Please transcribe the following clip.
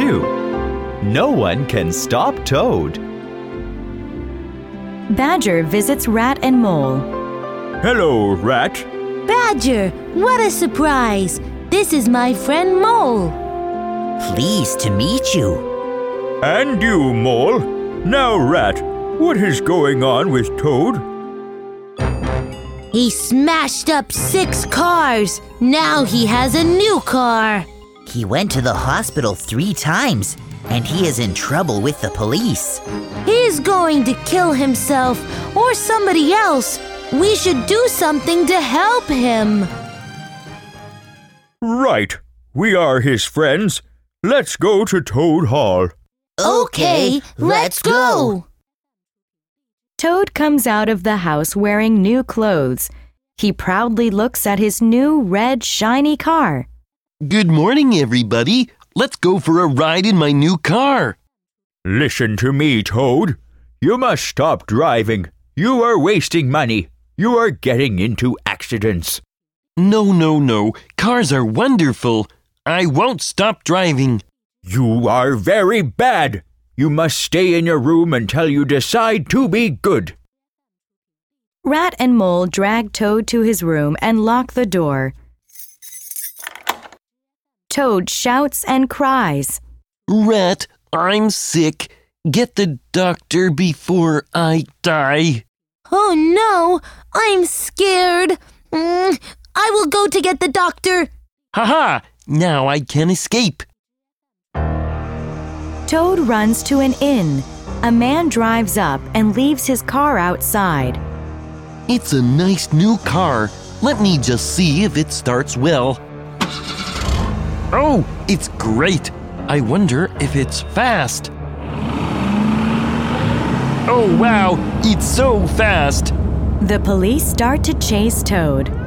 too. No one can stop Toad. Badger visits Rat and Mole. Hello, Rat. Badger, what a surprise! This is my friend Mole. Pleased to meet you. And you, Mole. Now, Rat, what is going on with Toad? He smashed up six cars. Now he has a new car. He went to the hospital three times, and he is in trouble with the police. He's going to kill himself or somebody else. We should do something to help him. Right. We are his friends. Let's go to Toad Hall. Okay, let's go. Toad comes out of the house wearing new clothes. He proudly looks at his new red shiny car. Good morning, everybody. Let's go for a ride in my new car. Listen to me, Toad. You must stop driving. You are wasting money. You are getting into accidents. No, no, no. Cars are wonderful. I won't stop driving. You are very bad. You must stay in your room until you decide to be good. Rat and Mole drag Toad to his room and lock the door. Toad shouts and cries. Rat, I'm sick. Get the doctor before I die. Oh no, I'm scared. Mm, I will go to get the doctor. Ha ha! Now I can escape. Toad runs to an inn. A man drives up and leaves his car outside. It's a nice new car. Let me just see if it starts well. Oh, it's great. I wonder if it's fast. Oh, wow, it's so fast. The police start to chase Toad.